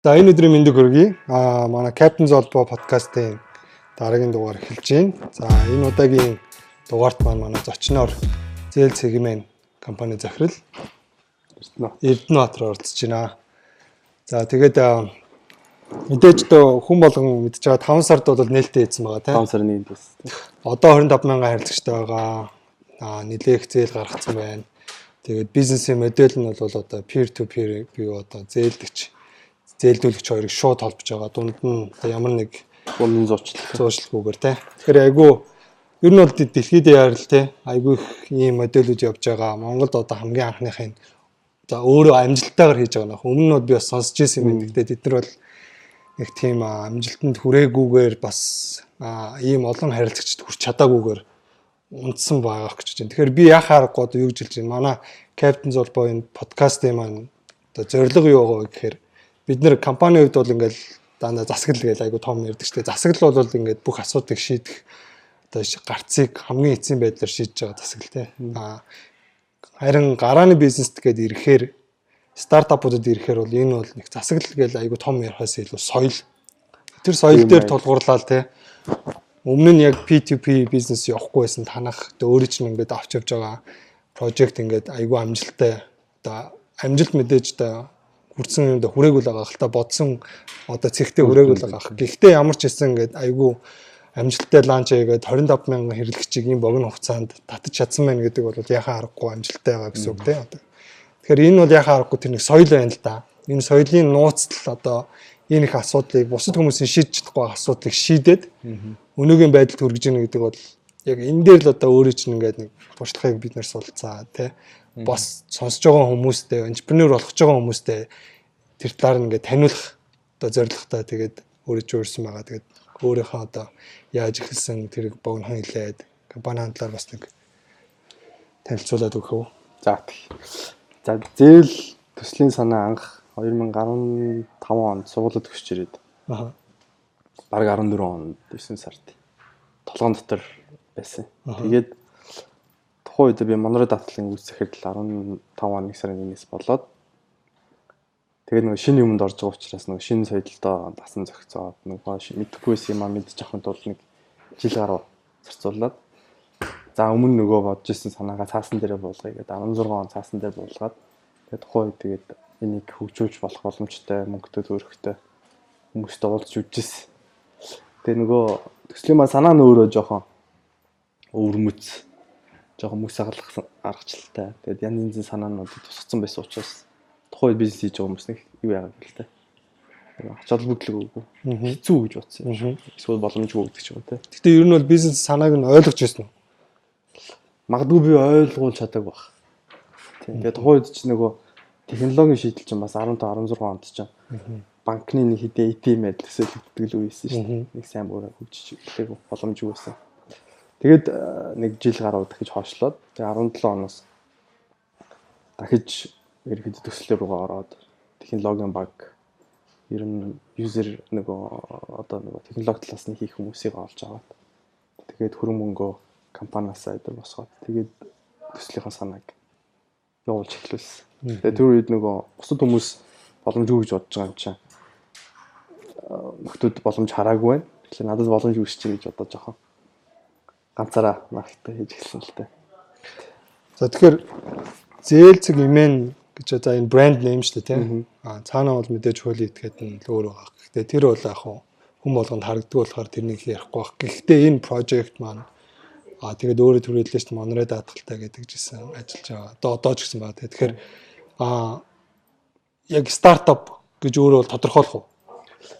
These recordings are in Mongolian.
За энэ өдрийн мэндийг хүргэе. Аа манай Captain Zolbo подкастын дараагийн дугаар эхэлж байна. За энэ удаагийн дугаарт маань манай зочноор Зээл Сегмэн компани захирал Эрдэнэбаатар оролцож байна. За тэгээд мэдээж дөө хүн болгон мэдж байгаа 5 сард бол нээлттэй хийсэн байгаа тийм. 5 сарын 1-нд бас. Одоо 25 мянган харилцагчтай байгаа. Аа нэлээх зээл гаргацсан байна. Тэгээд бизнесийн модель нь бол одоо peer to peer бие одоо зээлдэгч зээлдүүлэгч хоёрыг шууд холбож байгаа. Дунд нь ямар нэг гомдын зуучлал зуучлалгүйгээр тий. Тэгэхээр айгүй ер нь бол дэлхийд яар л тий. Айгүй их ийм модельүүд явж байгаа. Монголд одоо хамгийн анхныхын за өөрөө амжилттайгаар хийж байгаа нөх. Өмнө нь би бас сонсч ирсэн юм. Гэхдээ тэд нар бол нэг тийм амжилтанд хүрээгүйгээр бас ийм олон харилцагчд хүрч чадаагүйгээр унтсан байгаа гэж байна. Тэгэхээр би яхаар гоо юу гэж хэлж байна. Манай Captain Zolbo-ын подкастын маань одоо зорилго юу байгаа вэ гэхээр бид нэр компанийн хувьд бол ингээл дандаа засаглал гэж айгу том ярьдаг шүү дээ. Засаглал бол ингээд бүх асуудыг шийдэх одоо гарцыг хамгийн эцсийн байдлаар шийдэж байгаа засаглал тий. Аа харин гарааны бизнест гээд ирэхээр стартапуудад ирэхээр бол энэ бол нэг засаглал гэж айгу том ярихаас илүү соёл. Тэр соёл дээр тулгуурлаад тий. Өмнө нь яг P2P бизнес явахгүй байсан танах өөрөө чинь ингээд авч явж байгаа прожект ингээд айгу амжилттай одоо амжилт мэдээж одоо хүрсэн юмда хүрээгүй л байгаа хэл та бодсон одоо цэгтээ хүрээгүй л байгаа. Гэхдээ ямар ч хэсэн ингээд айгүй амжилттай ланч хийгээд 25 мянган хэрэглэгчийг ийм богино хугацаанд татаж чадсан байна гэдэг бол яхаа аргагүй амжилттай байгаа гэсэн үг тийм одоо. Тэгэхээр энэ бол яхаа аргагүй тэр нэг соёл байна л да. Энэ соёлын нууцтал одоо энэ их асуудлыг бусад хүмүүсийн шийдэж чадахгүй асуудлыг шийдээд өнөөгийн байдалд хүргэж ийн гэдэг бол яг энэ дээр л одоо өөрөө чинь ингээд нэг туршлагыг бид нэр суулцаа тий бас сонсож байгаа хүмүүстэй энтерпренeur болох гэж байгаа хүмүүстэй тэр талаар ингээд таниулах одоо зорилготой тэгээд өөрөө жуурсан байгаа. Тэгээд өөрийнхөө одоо яаж эхэлсэн тэрийг богинохон хэлээд компани хандлаар бас нэг танилцуулаад өгөх үү. За За зээл төслийн санаа анх 2015 онд сургуулиуд өсч ирээд. Аа. Бараг 14 онд 9 сард толгоон дотор байсан. Тэгээд тухайн үед би Монро датлын захирал 15 оны сарын 1-ээс болоод. Тэгээд нөгөө шинэ юмд орж байгаа учраас нөгөө шинэ соёлдоо дасан зохицоод нөгөө мэдэхгүйс юм а мэдчих авахын тулд нэг жил гаруй зарцуулаад. За өмнө нөгөө бодож исэн санаагаа цаасан дээрээ буулгая гэдэг. 16 он цаасан дээр буулгаад. Тэгээд тухайн үед тэгээд энийг хөгжүүлж болох боломжтой мөнгөтэй төрөхтэй хүмүүстэй уулзч үжижсэн. Тэгээ нөгөө төслийн маань санаа нь өөрөө жоохон өвөрмөц жоохон мөс агалах аргачлалтай. Тэгээд янз янзын санаанууд тусгацсан байсан учраас тухайн бизнес хийж байгаа хүмүүс нэг юу яагаад гэлтэй. Ач холбогдлого үгүй. Хэцүү гэж бодсон юм. Эсвэл боломжгүй гэдэг ч юм те. Гэтэ ер нь бол бизнес санааг нь ойлгож ирсэн үү? Магадгүй би ойлгуул чадаг баг. Тэгээд тухайн үед ч нөгөө технологийн шийдэл чинь бас 15 16 онд чинь банкны нэг хэдийн ATM-ээр төсөөлөгддөг л үесэн шүү дээ. Нэг сайн бүрээ хөгжиж эхлэв боломжгүй байсан. Тэгээд нэг жил гаруй дахиж хоошлоод тэгээ 17 оноос дахиж ерхэд төслөө рүүгээ ороод технологийн баг ер нь юзер нөгөө одоо нөгөө технологи талаас нь хийх хүмүүсийг олж аваад тэгээд хөрөн мөнгөө компаниасаа идэр босгоод тэгээд төслийнхаа санааг явуулж эхлүүлсэн. Тэгээд тэр үед нөгөө бусад хүмүүс боломжгүй гэж бодож байгаа юм чинь нөхдүүд боломж хараагүй байна. Тэгэхээр надад боломж үүсэж гэж бодож жоохон ганцаараа маркетинг хийж эхэлсэн л дээ. За тэгэхээр зээлцэг имэн гэж за энэ брэнд нэм шүү дээ тийм. Аа цаанаа бол мэдээж хуулийн этгээд нь өөр байгаа. Гэхдээ тэр бол яг хүн болгонд харагддаг болохоор тэрнийг ярихгүй байх. Гэхдээ энэ project маань аа тэгээд өөрөө дээ Монрей даатгалтай гэдэг жисэн ажиллаж байгаа. Одоо одоо ч гэсэн байна. Тэгэхээр аа яг стартап гэж өөрөө бол тодорхойлох уу?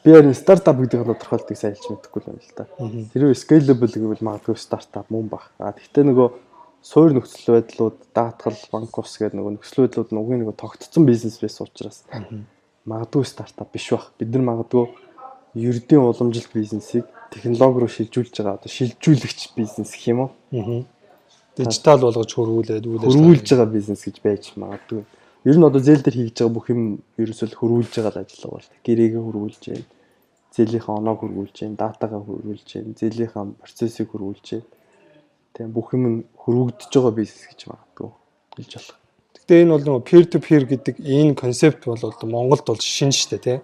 Би яг стартап гэдэг нь тодорхойлтыг сайн хэлж мэдэхгүй юм л та. Тэрвээ scalable гэвэл магадгүй стартап мөн баг. А тэгтээ нөгөө суур нөхцөл байдлууд, даатгал, банк ус гэдэг нөгөө нөхцөл байдлууд нь угийн нөгөө тогтцсон бизнес байсан учраас магадгүй стартап биш баг. Бид нар магадгүй ердийн уламжлалт бизнесийг технологи руу шилжүүлж байгаа одоо шилжүүлэгч бизнес гэх юм уу? Дижитал болгож хөрвүүлээд хөрвүүлж байгаа бизнес гэж байж магадгүй. Ер нь одоо зээл дээр хийж байгаа бүх юм ерөөсөө хөрвүүлж байгаа л ажиллага бол. Гэрээгээ хөрвүүлж байна. Зээлийн оноог хөрвүүлж байна, датагаа хөрвүүлж байна, зээлийн процессыг хөрвүүлж байна. Тийм бүх юм хөрвөгдөж байгаа бизнес гэж магадгүй хэлж болох. Гэтэ энэ бол нөгөө peer to peer гэдэг энэ концепт бол Монголд бол шинэ шүү дээ, тийм.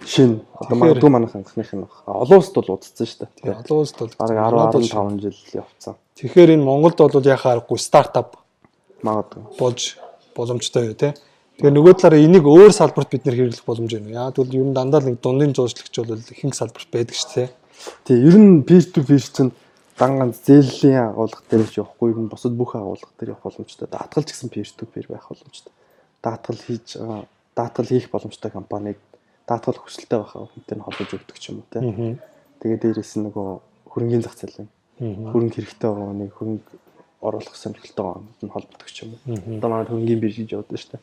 Шин одоо магадгүй манайх анхных нь. Олон улсд бол удацсан шүү дээ. Тэгээ олон улсд бол Бараг Манайд бол 10 15 жил явцсан. Тэгэхээр энэ Монголд бол яхаа аргагүй стартап Магадгүй. болж боломжтой юу те. Тэгээ нөгөө талаараа энийг өөр салбарт бид нэр хэрэглэх боломж байна. Яа тэгвэл ер нь дандаа нэг дундын жуулчлагч бол ихэнх салбарт байдаг шүү дээ. Тэгээ ер нь peer to peer чинь дан ганц зээллийн агуулга дээр ч явахгүй ер нь бусад бүх агуулга дээр явах боломжтой. Даатгал ч гэсэн peer to peer байх боломжтой. Даатгал хийж байгаа даатгал хийх боломжтой компаниг даатгал хүсэлтэй байхаа хүнтэй нь холбож өгдөг ч юм уу те. Тэгээ дээрэс нь нөгөө хөрөнгөний зах зээл Аа. хөрөнгө хэрэгтэй байгаа нэг хөрөнгө оруулах сонирхолтой байгаа нь холбогддог ч юм. Одоо манай хөрөнгөний бирж гэж явдаг шүү дээ.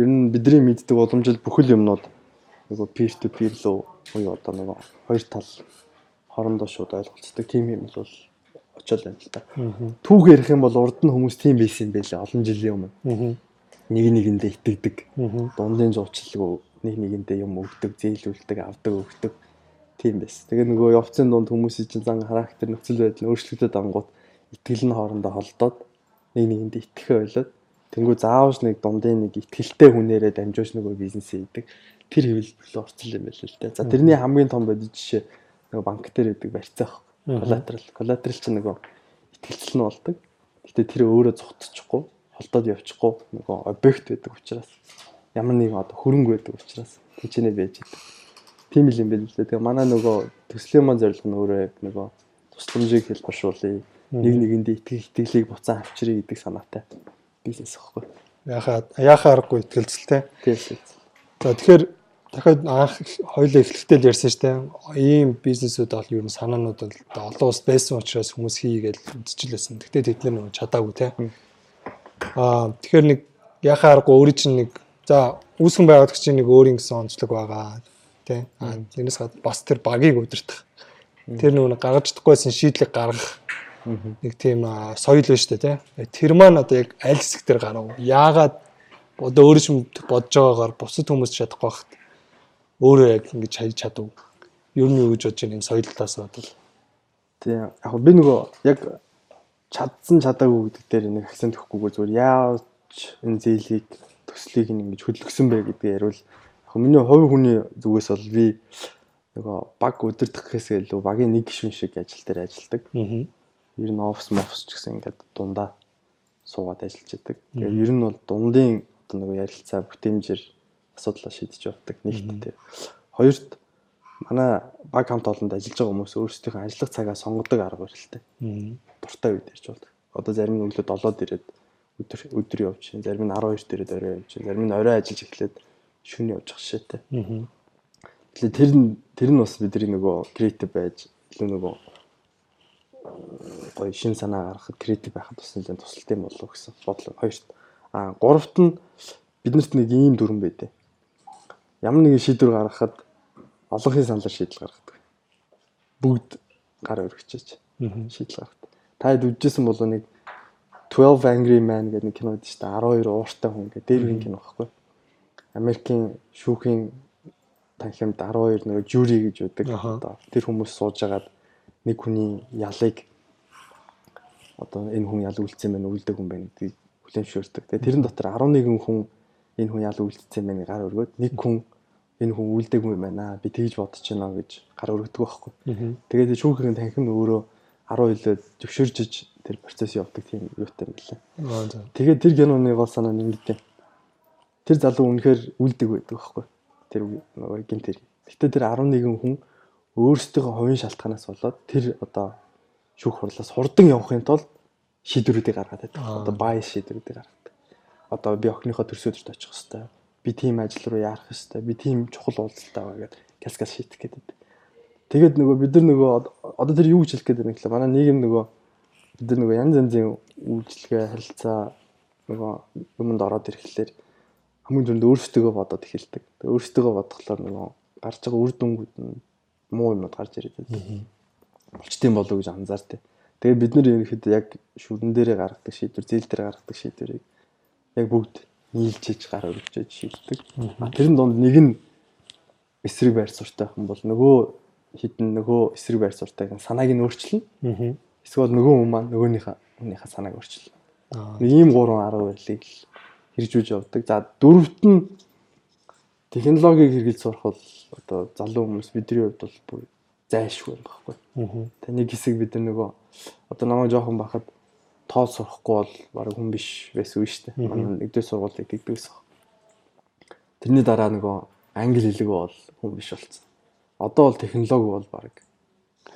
Ер нь бидний мэддэг уламжил бүхэл юмнууд нөгөө peer to peer лөө буюу одоо нөгөө хоёр тал хоорондоо шууд ойлголцдог тийм юм бол очоод байна л та. Түүх ярих юм бол урд нь хүмүүс тийм байсан юм байлээ олон жилийн өмнө. Нэг нэгэндээ итгэдэг. Дундын зурчилгүй нэг нэгэндээ юм өгдөг, зээлүүлдэг, авдаг, өгдөг. Тийм байсан. Тэгээ нөгөө явцын дунд хүмүүсийн чинь зан характер нөхцөл байдал өөрчлөгдөд ангууд итгэл нь хоорондоо холдоод нэг нэгэндээ итгэхээ ойлоод тэнгүү заавал нэг дундын нэг итгэлтэй хүнээрээ дамжуулж нөгөө бизнесээ хийдэг. Тэр хэвлэл орцол юм байл л дээ. За тэрний хамгийн том бодит жишээ нөгөө банк дээр байдаг барьцаа Мгм. коллатерал. Коллатерал чинь нөгөө итгэлцэл нь болдог. Гэтэ тэр өөрөө зогтчихгүй, холдоод явчихгүй нөгөө объект байдаг учраас ямар нэгэн одоо хөрөнгө байдаг учраас тэнцэнэ байж идэг. Тийм л юм байл л дээ. Тэгээ манай нөгөө төслийн маань зорилго нь өөрөө яг нөгөө тусламжийг хэлбэршүүлъя. Нэг нэгэндээ итгэх итгэлийг буцаан авчиръя гэдэг санаатай бизнес аахгүй. Яхаа яхаа аргагүй ихтгэлцэлтэй. Тийм шүү. За тэгэхээр дахиад анх хоёлоо эхлэхдээ л ярьсан шүү дээ. Ийм бизнесүүд бол ер нь санаанууд бол олон улс байсан учраас хүмүүс хийгээл үзчихлээсэн. Гэхдээ тэд нар нөгөө чадаагүй те. Аа тэгэхээр нэг яхаа аргагүй өөрийн чинь нэг за үүсгэн байгаалагч чинь нэг өөрийн гэсэн онцлог байгаа те. Аа тэрнээс гадна бас тэр багийг удирдах. Тэр нөгөө гаргаж чадахгүйсэн шийдлийг гаргах нэг тийм соёл байна шүү дээ тий. Тэр маань одоо яг аль хэсэг дээр гарав. Яагаад одоо өөрөө ч бодож байгаагаар бусад хүмүүс чадахгүй байхад өөрөө яг ингэж хайж чадав. Ер нь юу гэж бодож байна энэ соёлтаас бодвол. Тийм. Яг би нөгөө яг чадсан чадаагүй гэдэг дээр нэг акцент өгөхгүйгээр зүгээр яаж энэ зээлийг төслийг ингэж хөдөлгсөн бэ гэдгийг яриул. Яг миний хувь хүний зүгээс бол би нөгөө баг өдөрдөх гэхээсээ илүү багийн нэг гишүүн шиг ажил дээр ажилладаг. Аа. Ер нь офс мофс ч гэсэн ингээд дундаа суугаад ажиллаж байдаг. Тэгээ ер нь бол дундын одоо нөгөө ярилцаа бүтээмжээр асуудлаа шийдэж явдаг нэгт. Хоёрт манай баг хамт олонд ажиллаж байгаа хүмүүс өөрсдийнхөө ажиллах цагаа сонгодог арга барилтай. Дуртай үед ирж болдог. Одоо зарим нь өглөө 7-д ирээд өдөр өдөр явж, чинь, зарим нь 12-д ирээд орой явж, чинь, зарим нь орой ажиллаж эхлээд шөнө явж ах шээтэй. Тэгэхээр тэр нь тэр нь бас бидний нөгөө креатив байж илүү нөгөө гоё шин санаа гаргахад креатив байхад бас нэлээд тусалт юм болов гэсэн бодлоо. Хоёрт а гуравт нь биднэрт нэг ийм дүрэн байдэ. Ямар нэгэн шийдвэр гаргахад олонхын саналаар шийдэл гаргадаг. Бүгд гар өргөчөөч Аа. шийдэл гаргадаг. Та хэд үжижсэн болоо нэг 12 Angry Man гэдэг нэг кино дээ шүү дээ. 12 ууртай хүн гэдэг дээр үеийн кино багхгүй. Америкийн шүүхийн танхимд 12 нөгөө жюри гэж үүдэг. Тэр хүмүүс сууж агаад нэг хүний ялыг одоо энэ хүн ял үлдсэн байна үлдэг хүн байна гэдгийг хүлээмжшүүлдэг. Тэгээ тэрэн дотор 11 хүн энэ хүн ял үлдсэн байна гар өргөөд нэг хүн энэ хүн үлдэг юм байна. Би тэгж бодож байна гэж гар өргөдөг байхгүй. Тэгээд шүүхийн танхим өөрөө 12 лөө зөвшөөржж тэр процесс явдаг тийм юутай юм лээ. Тэгээд тэр киноны гол санаа нь ингэдэй. Тэр залуу үнэхээр үлдэг байдаг байхгүй. Тэр нөгөө гинт тэр. Гэтэ тэр 11 хүн өөрсдийнхөө хувийн шалтгаанаас болоод тэр одоо шүүх хурлаас хурдан явахын тулд шийдвэрүүдийг гаргаад байдаг. Одоо бай шийдвэрүүдийг гаргадаг. Одоо би охиныхоо төрсөдөрт очих хэвээр. Би тийм ажил руу яарах хэвээр. Би тийм чухал уулзалтай байгаа гэдэг кас шийдэх гэдэг. Тэгээд нөгөө бид нар нөгөө од- одоо тэр юу гэж хэлэх гээд байна гэхлээр манай нийгэм нөгөө бид нар нөгөө янз янзын үйлчлэгээ харилцаа нөгөө юмд ороод ирэхлээр хамгийн түрүүнд өөрсдөө бодоод эхэлдэг. Өөрсдөө бодглохлоор нөгөө гарч байгаа үр дүнгууд нь муу юмуд гарч ирээд байдаг. Болчтiin болов гэж анзаартай. Тэгээд бид нар ерөнхийдөө яг шүрэн дээрээ гаргадаг шийдвэр, зээл дээр гаргадаг шийдвэрийг яг бүгд нийлжиж гар өргөжөж шийддэг. Тэрэн донд нэг нь эсрэг байр суртаа хүн бол нөгөө хитэн нөгөө эсрэг байр суртайг санааг нь өөрчилнө. Эсвэл нөгөө хүн маань нөгөөнийхөө хүнийхээ санааг өөрчилнө. Нэг ийм гурван арга барилыг л хэрэгжүүлж явдаг. За дөрөвт нь технологиг хэрэгжилж сурах бол одоо залуу хүмүүс бидний хувьд бол бүр зайлшгүй юм багхгүй. Тэ нэг хэсэг бид нар нөгөө одоо намайг жоохон бахад тоо сурахгүй бол баг хүн биш байсан үү штэ. Манай нэгдүгээр сургуулийг гэгдэгс. Тэрний дараа нөгөө англи хэлэг бол хүн биш болсон. Одоо бол технологи бол баг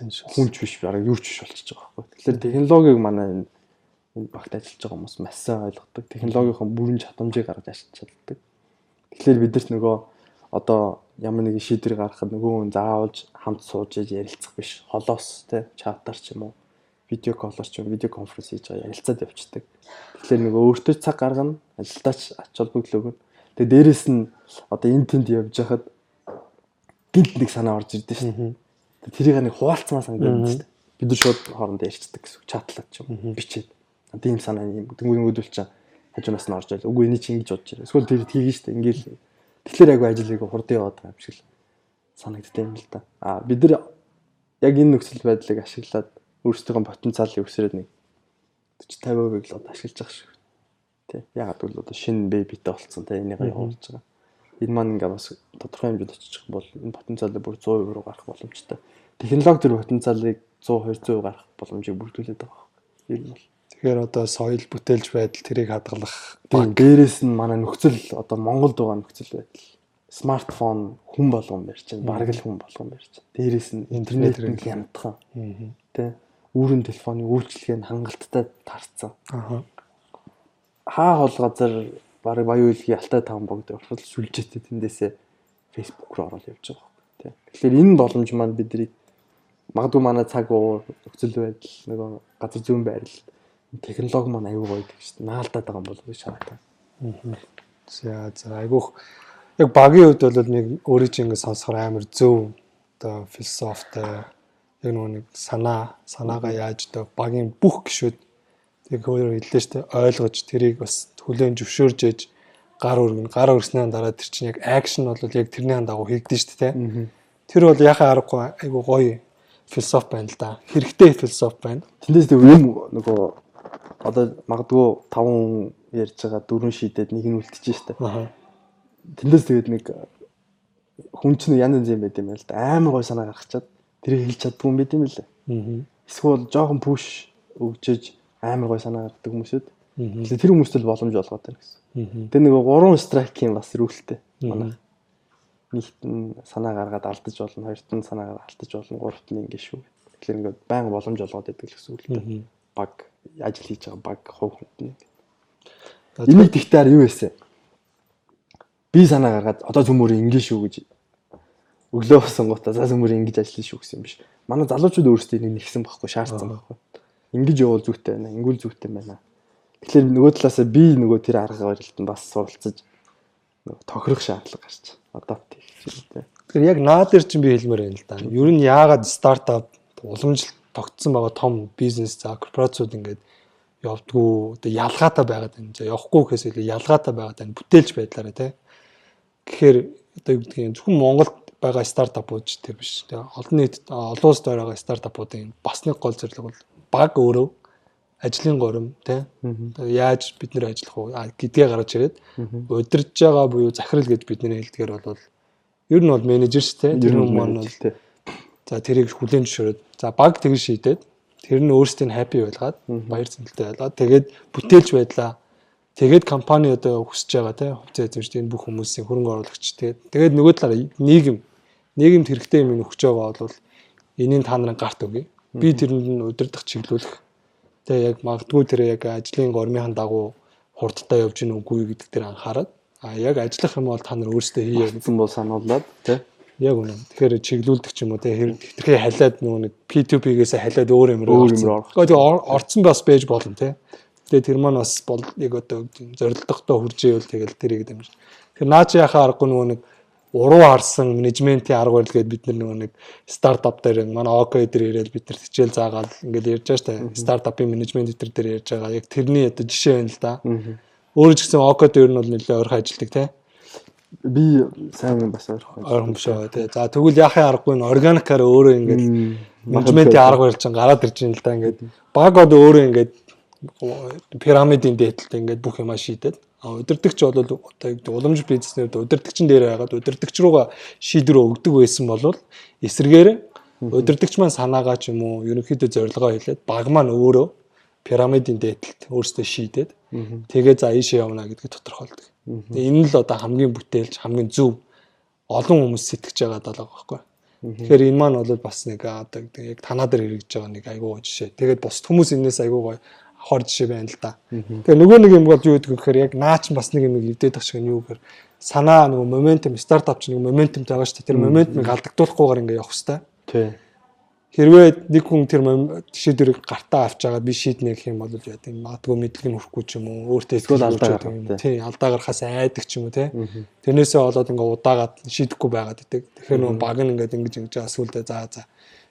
хүнч биш баг юу ч биш болчихж байгаа байхгүй. Тэгэхээр технологиг манай энэ багт ажиллаж байгаа хүмүүс маш сайн ойлгодог. Технологийн бүрэн чадамжийг гаргаж ашиглаж чаддаг. Тэгэхээр бидэрт нөгөө одоо ямар нэгэн шийдвэр гаргахад нөгөө хүн заавалж хамт сууж ярилцах биш. Холоос те чатаар ч юм уу видео коллоор ч юм видео конференц хийж байгаа ярилцаад явцдаг. Тэгэхээр нөгөө өөртөө цаг гаргана, ажилдаач ач холбогдол өгнө. Тэгээ дээрэс нь одоо энэ тэнд явж хахад гинт нэг санаа орж ирдэ шин. Тэрийг нэг хуваалцмаа санагдаад шүү дээ. Бид нар шууд хоорондоо ярьцдаг гэсэн чатлаад ч юм бичээд. Одоо ийм санаа юм дөнгөдөл чинь хажуунаас нь орж ирэл. Үгүй эний чи ингэж бодож байна. Эсвэл тэр хийгэн шүү дээ. Ингээл тэгэхээр агүй ажлыг хурдан яваад байгаа юм шиг л санагддаг юм л да. А бид нар яг энэ нөхцөл байдлыг ашиглаад өөрсдийнхөө потенциалыг өсрөөд нэг 40 50% л одоо ашиглаж байгаа шүү. Тэ. Ягаад гэвэл одоо шинэ бэбитэй болцсон тэ энийг явуулж байгаа. Энэ маань ингээ бас тодорхой хэмжээнд очих бол энэ потенциалыг бүр 100% руу гарах боломжтой. Технологи төр потенциалыг 100 200% гарах боломжийг бүрдүүлээд байгаа. Ер нь бол Тэгэхээр одоо соёл бүтээлч байдал тэрийг хадгалах Тийм дээрэс нь манай нөхцөл одоо Монголд байгаа нөхцөл байдал смартфон хүн болгон барьж байна. Бараг л хүн болгон барьж байна. Дээрэс нь интернетээр хямдхан. Тэ үүрэн телефоны үйлчлэгээ нь хангалттай тарцсан. Аа. Хаа хол газар бараг баян үйлгийн алтай таван богд ороход сүлжээтэй тэндээсээ Facebook руу ороод явж байгаа юм. Тэ. Тэгэхээр энэ боломж маань бидний магадгүй манай цаг уур нөхцөл байдал нөгөө газар зүүн байрал технологи маань аюу гоё гэж шүү дээ. Наалдаад байгаа юм болов гэж санагдаа. За за айгуух яг багийн хувьд бол нэг өөрийн чинь ингэ сонсохоор амар зөв одоо философитой яг нэг санаа санаагаа яаж одоо багийн бүх гişүүд тэг хөөөр хэллээ штэ ойлгож тэрийг бас хүлээн зөвшөөрж ээж гар өргөн гар өрснөөн дараа тэр чинь яг акшн бол яг тэрний дагуу хийгдэн штэ те тэр бол яхаа аргагүй айгуу гоё философи байна л да. Хэрэгтэй философи байна. Тэндээс тэг юм нөгөө одоо магадгүй 5 хүн ярьж байгаа дөрвөн шийдээд нэг нь үлдчихэж штэ. Тэндээс тэгээд нэг хүн чинь янз янз юм байт юм л да. Амар гой санаа гаргачаад тэрийг хэлж чаддгүй юм байт юм лээ. Эсвэл жоохон пуш өгчөж амар гой санаа гаргадаг хүмүүсүүд. Тэгэхээр тэр хүмүүст л боломж олгоод байна гэсэн. Тэр нэг гурван страйкийн бас рүүлтэй. Манай нэгт нь санаа гаргаад алдаж болно, хоёрт нь санаа гаргаад алдаж болно, гуравт нь ингэ шүү. Тэгэхээр ингээд байнга боломж олгоод байдаг л гэсэн үг л дээ. Баг ажил хийж байгаа баг хувь хүнд нэг. Энийг тэгтээр юу вэ? Би санаа гаргаад одоо зүмөр ингэ шүү гэж өглөө сонгоотаа за зүмөр ингэж ажиллана шүү гэсэн юм биш. Манай залуучууд өөрсдөө энийг нэгсэн байхгүй шаардсан байхгүй. Ингэж явуул зүйтэй байна. Ингүүл зүйтэй байна. Тэгэхээр нөгөө талаасаа би нөгөө тэр арга барилд нь бас суралцаж нөгөө тохирох шаардлага гарч адапт хийх тий. Тэгэхээр яг наа дээр чинь би хэлмээр байна л да. Ер нь яагаад стартап уламжлалт тогтсон байгаа том бизнес за корпорациуд ингээд явдггүй одоо ялгаатай байгаад байна. За явахгүй гэхээс илүү ялгаатай байгаад байна. Бүтээлч байдлаараа тий. Тэгэхээр одоо юу гэдгийг зөвхөн Монголд байгаа стартапууд ч тэр биш. Тэгээ олон нийт олон улсад байгаа стартапуудын бас нэг гол зорилго бол баг өөрөө ажлын горим тий. Яаж бид нэр ажиллах уу гэдгээ гаргаж ирээд удирж байгаа буюу захирал гэж бидний хэлдгээр бол ер нь бол менежер шүү дээ. Тэр юм маань бол тий. За тэрийг хүлээн зөвшөөрөөд за баг тэгж шийдээд тэр нь өөрсдийг хаппи байлгаад баяр цэнгэлтэй байлгаад тэгээд бүтээлч байдлаа. Тэгээд компани одоо өсөж байгаа те хувьцаа эзэмшдэг энэ бүх хүмүүсийн хөрөнгө оруулагч тэгээд тэгээд нөгөө талаар нийгэм нийгэмд хэрэгтэй юм өгч байгаа бол энийг та нарын гарт өгье. Би тэрэнд нь удирдах чиглүүлэх. Тэгээ яг магадгүй тэр яг ажлын гормынхан дагуу хурдтай явж гин үгүй гэдэг дээр анхаарат а яг ажиллах юм бол та нар өөрсдөө хийе. Хийсэн бол сануулад тий. Яг үнэ. Тэгэхээр чиглүүлдэг ч юм уу те хэрэг халиад нөгөө нэг P2P-гээсээ халиад өөр юм руу орох. Тэгээ орцсон бас байж болно те. Тэгээ тэр маань бас бол яг одоо зорилготой хүрж ивэл тэгэл тэрийг дэмж. Тэгэхээр наа чи яхаа аргагүй нөгөө нэг уруу харсан менежментийн арга барил гээд бид нөгөө нэг стартап дээр манай ОК дээр ирээл бид нар хичээл заагаад ингээд ярьж байгаа шүү дээ. Стартапын менежмент дээр дээр ярьж байгаа. Яг тэрний одоо жишээ байна л да. Өөрөө ч гэсэн ОК дээр нь бол нэлээд ойрхон ажилдаг те. Би сайн бас ойрхон. ойрхон биш байгаа тий. За тэгвэл яхаа аргагүй н органикаар өөрөө ингээд менежментийн арга чинь гараад ирж байна л да ингээд. Баг одоо өөрөө ингээд пирамидын дээдлэлтэй ингээд бүх юмаа шийдээд а удирдахч бол одоо юу гэдэг уламж бизнеснээр удирдахчин дээр байгаад удирдахч руугаа шийдвэр өгдөг байсан бол эсэргээр удирдахч маань санаагаа ч юм уу ерөнхийдөө зорилгоо хэлээд баг маань өөрөө пирамидын дээдлэлт өөрсдөө шийдээд тэгээ за ийшээ явна гэдгийг тодорхойлдог. Тэгээ энэ л одоо хамгийн бүтээлч хамгийн зөв олон хүмүүс сэтгэж байгаа даа байхгүй. Тэгэхээр энэ маань бол бас нэг одоо яг танаа дээр хэрэгжиж байгаа нэг айгүй жишээ. Тэгээд бус хүмүүс энэс айгүй гоё хор жишээ байна л да. Тэгээ нөгөө нэг юм бол юу гэдэг вэ гэхээр яг наач бас нэг юм эвдээд байгаа шиг нь юу гэхээр санаа нөгөө моментум стартап ч нэг моментумтай байгаа шүү дээ. Тэр моментумыг алдагдуулахгүйгээр ингээ явах хэрэгтэй. Тий. Хэрвээ нэг хүн тэр шийдвэрийг гартаа авч байгаа би шийднэ гэх юм бол яа тийм магадгүй мэдлэг нь хүрхгүй ч юм уу өөртөө эсвэл алдаа гарах. Тий, алдаа гарахаас айдаг ч юм уу тий. Тэрнээсээ болоод ингээ удаагаад шийдэхгүй байгаад идэг. Тэгэхээр нөгөө баг нь ингээд ингэж ингэж асуултаа за за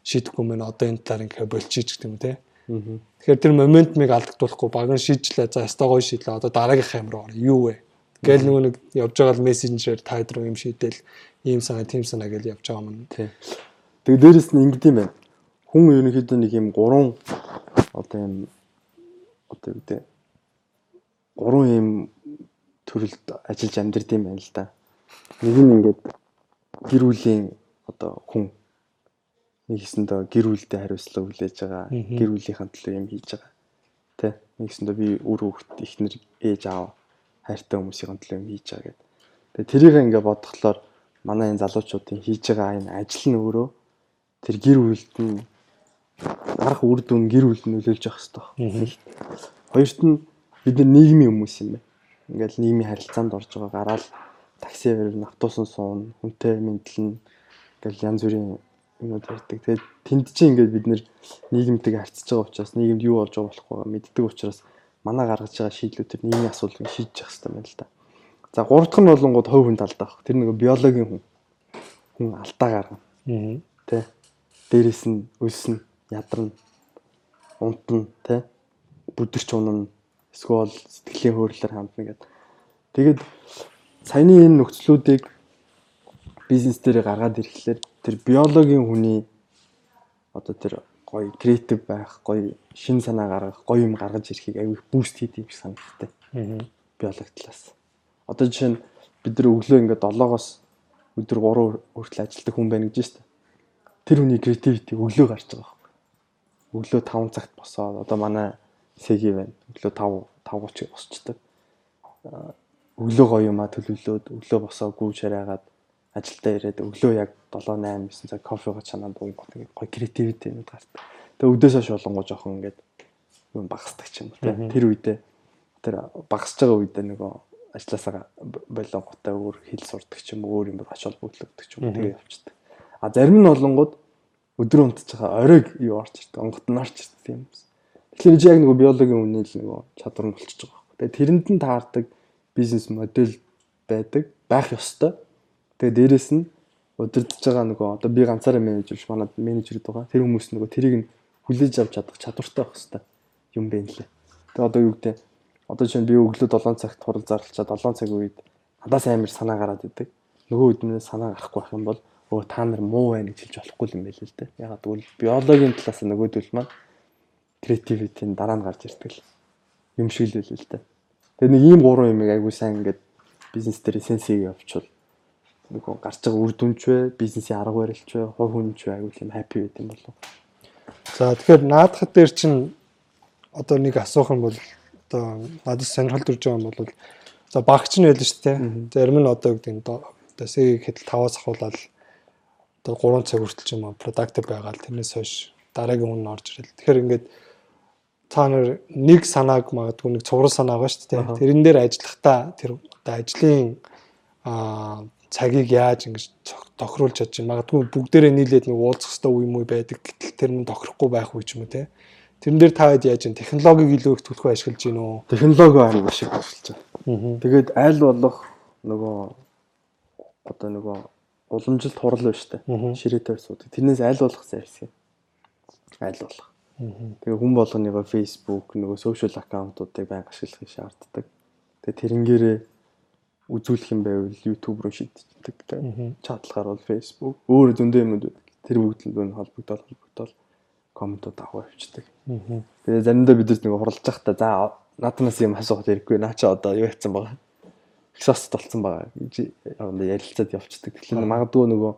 шийдэхгүй мэн одоо энэ талаар ингээ болчих гэх юм тий. Тэгэхээр тэр моментмыг алдагдуулахгүй баг нь шийдлээ за өстой гоё шийдлээ одоо дараагийнхаа юм руу орё. Юу вэ? Гэл нөгөө нэг явж байгаа л мессенжээр та хэд рүү юм шийдэл ийм санаа тийм санаа гэж явж байгаа юм. Тий. Тэгээ дээрэс нь ингэдэм байна хүн ерөнхийдөө нэг юм гурван одоо юм одоо юу гэдэг гурван юм төрөлд ажиллаж амьдэрд юм байна л да. Нэг нь ингээд гэр бүлийн одоо хүн нэг хэсэндээ гэр бүлдээ хариуцлага хүлээж байгаа. Гэр бүлийнхэн төлөө юм хийж байгаа. Тэ. Нэг хэсэндээ би үр хөвгт ихнэр ээж аав хайртай хүмүүсийн төлөө юм хийж байгаа гэдэг. Тэгээ тэрийг ингээд бодглохлоор манай энэ залуучуудын хийж байгаа энэ ажил нь өөрөө тэр гэр бүлд нь гарах үр дүн гэр бүл нөлөөлж явах хэрэгтэй. Хоёрт нь бид нар нийгмийн хүмүүс юм байна. Ингээл нийгмийн харилцаанд орж байгаа гараал таксиэр автобусан суун, хүнтэй мэдлэн ингээл янз бүрийн юмуд ярьдаг. Тэгээд тэнд чинь ингээд бид нэр нийгэмтэйг харьцаж байгаа учраас нийгэмд юу болж байгаа болохгүй мэддэг учраас манай гаргаж байгаа шийдлүүд төр нийгмийн асуудлыг шийдэж явах хэрэгтэй байна л да. За гурав дахь нь болонгод хувь хүн талдаа баг. Тэр нэг биологийн хүн. Хүн алдаа гаргана. Аа. Тэ. Дээрээс нь өлснө ядарна унтна тий бүдэрч унана эсвэл сэтгэлийн хөөрлөөр хандна гэдэг. Тэгээд саяны энэ нөхцлүүдийг бизнес дээр гаргаад ирэхлээр тэр биологийн хүний одоо тэр гоё креатив байх, гоё шин санаа гаргах, гоё юм гаргаж ирэхийг аягүй буст хийдэг шиг санагдтай. Аа. Биологи талаас. Одоо жишээ нь бид нар өглөө ингээд 7-оос өдөр 3 хүртэл ажилладаг хүн байна гэж байна шүү дээ. Тэр хүний креативити өглөө гарч байгаа өглөө 5 цагт босоод одоо манай сэги байна. Өглөө 5 5:30-ыг босчдаг. Өглөө гоё юмаа төлөвлөөд өглөө босоогүй шараагаад ажилдаа ирээд өглөө яг 7 8 9 цаг кофего чанаад уунгот ингээд гоё креативити юм гардаг. Тэгээ өдөөс хойш болонгоо жоохон ингээд юм багасдаг ч юм уу тийм. Тэр үедээ тэр багасж байгаа үедээ нөгөө ажилласаа болонготой өөр хэл сурдаг ч юм уу өөр юм ач холбогдлогддог ч юм уу тэгээ явчихдаг. А зарим нь болонгод өдрөө унтж байгаа оройг юу орч ирдэг онгот нь орч ирдэг юм. Тэгэхээр чи яг нөгөө биологийн үнэл нөгөө чадвар нь болчихж байгаа байхгүй. Тэгээ тэрэнд нь таардаг бизнес модель байдаг байх ёстой. Тэгээ дээрэс нь удирдах байгаа нөгөө одоо би ганцаараа менежерч манад менежерд байгаа. Тэр хүмүүс нөгөө тэрийг нь хүлээж авч чадах чадвартай байх хэвээр юм байна лээ. Тэгээ одоо юу гэдэг одоо чинь би өглөө 7 цагт хурал зарлчаад 7 цаг үед надаас амар санаа гараад идэг. Нөгөө үед минь санаа гарахгүй байх юм бол өө та нар муу байна гэж хэлж болохгүй юм байл л дээ. Ягаад гэвэл биологийн талаас нь нөгөөдөл маань креативитийн дараа нь гарч ирдэг л юм шиг л байл л дээ. Тэгээ нэг ийм гурван юмыг айгуу сайн ингээд бизнес дээр сенсийг явуучвал нөгөө гарч байгаа үр дүнч вэ, бизнесийн арга барилч вэ, хувь хүнч вэ айгуу тийм хаппи байт юм болов. За тэгэхээр наадхад дээр чинь одоо нэг асуух юм бол одоо надад сонирхол төрж байгаа юм бол за багч нь байлаа шүү дээ. Зарим нь одоо гэдэг нь одоо сэг хэд 5-аас ахуулаад одоо 3 цаг хүртэл ч юм уу productive байгаа л тэрнээс хойш дараагийн хүн орж ирэл. Тэгэхээр ингээд та нар нэг санааг магадгүй нэг цуврал санаа байгаа шүү дээ. Тэрэн дээр ажиллахдаа тэр одоо ажлын аа цагийг яаж ингэж тохируулж чадж байна. Магадгүй бүгдээрээ нийлээд нэг уулзах хэрэгтэй үе юм уу байдаг. Гэтэл тэр нь тохирохгүй байх үе ч юм уу те. Тэрэн дээр та хэд яаж вэ? Технологиг илүү их төлхөө ашиглаж гин үү? Технологи ашиг ашиглаж байгаа. Тэгээд аль болох нөгөө одоо нөгөө уламжилт хурал байна шүү дээ. Ширээтэй суудаг. Тэрнээс аль болох зайлсхий. Аль болох. Тэгээ хүн болгоныгоо Facebook нөгөө сошиал аккаунтуудыг байнга ашиглахыг шаарддаг. Тэгээ тэрнгээрээ үзүүлэх юм байвал YouTube руу шийддэг. Чатлахаар бол Facebook өөр зөндөө юмуд байдаг. Тэр бүгд л бөн холбогдол холбогдол комментууд аваа явчихдаг. Тэгээ заримдаа бид нэг хурлаж байхдаа за нааднаас юм асуухад хэрэггүй наа чи одоо юу хийцэн байгаа. Exhaust болсон байгаа ярилцаад явчихдаг. Тэгэхээр магадгүй нөгөө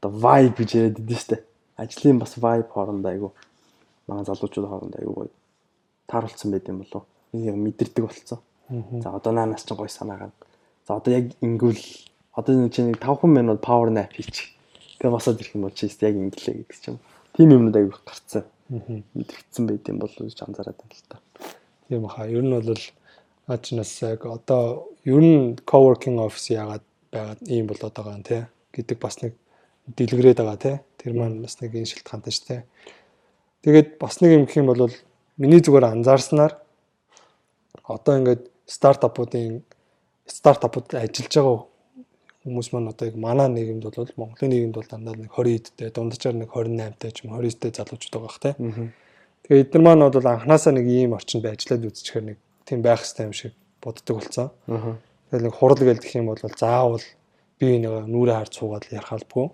одоо vibe гэж яриад идэв штэ. Ажлын бас vibe хоорондоо айгу манай залуучууд хоорондоо айгу гоё тааруулсан байт юм болов. Энийг мэдэрдэг болцсон. За одоо наанаас ч гоё санаагаа. За одоо яг ингүүл одоо нэг чинь 5 минут power nap хийчих. Тэгээ босоод ирэх юм бол чи яг инглээ гэдэг чинь. Тим юмнууд айгу гарцсан. Мэдэрсэн байт юм болов гэж анзаараад байна л та. Тийм баха. Ер нь бол ачнаас яг одоо ер нь coworking office яагаад байгаад ийм болоод байгаа юм те гэдэг бас нэг дэлгэрээд байгаа те. Тэр маань бас нэг энэ шилтгаантай шүү те. Тэгээд бас нэг юм гэх юм бол миний зүгээр анзаарснаар одоо ингээд стартапуудын стартапууд ажиллаж байгаа хүмүүс маань одоо яг манай нийгэмд бол Монголын нийгэмд бол дандаа нэг 20 эдтэй дунджаар нэг 28 тай ч юм 29 тай залуучууд байгаа бах те. Тэгээ эдгээр маань бол анханасаа нэг ийм орчинд ажиллаад үзчихээр нэг тийм байх хэрэгтэй юм шиг боддог болсон. Тэгэл нэг хурал гэлдэх юм бол заавал би нэг нүрэ харж суугаад ярих албагүй.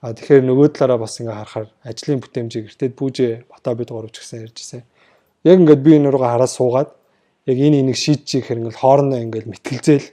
А тэгэхээр нөгөө талаараа бас ингээ харахаар ажлын бүтээмжийг эртэд бүүжээ бата бид гуравч гэсэн ярьжсэн. Яг ингээд би энэ руугаа хараад суугаад яг энэ энийг шийдчих хэрэг ингээл хоорондоо ингээл мэтгэлзээл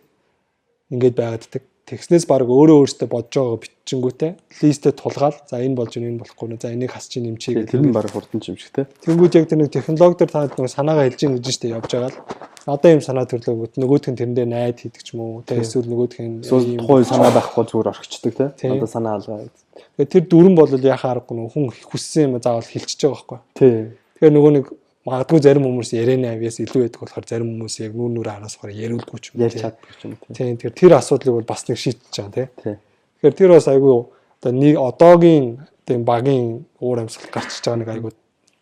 ингээд байгааддаг. Тэгснээс баг өөрөө өөртөө бодож байгаа бичингүүтээ листэ тулгаал за энэ болж энэ болохгүй нэ за энийг хасчих нэмчихье Тэр нь баг хурдан юм шиг те. Тэнгүүд яг тэр нэг технологи дээр та нэг санаагаа хэлж ийн гэж штэ явж байгаа л одоо юм санаа төрлөө нөгөөдх нь тэрэн дээр найд хийдэг ч юм уу тэ эсвэл нөгөөдх нь тухайн санаа байхгүй зүгээр орхичдаг те. Одоо санаа алгаа. Тэгээ тэр дүрэн бол яхаа аргагүй хүн хүссэн юм заавал хэлчихэж байгаа байхгүй. Тий. Тэгэхээр нөгөө нэг магадгүй зарим хүмүүс ярианы авьяас илүү байдаг болохоор зарим хүмүүс яг нүүр нүрэ хараасгаар яриулдгүй ч юм уу. Ярьж чаддаг юм тий. Тийм тэгэхээр тэр асуудлыг бол бас нэг шийдэж байгаа тий. Тий. Тэгэхээр тэр бас айгүй одоо нэг одоогийн тийм багийн уур амьсгал гарчиж байгаа нэг айгүй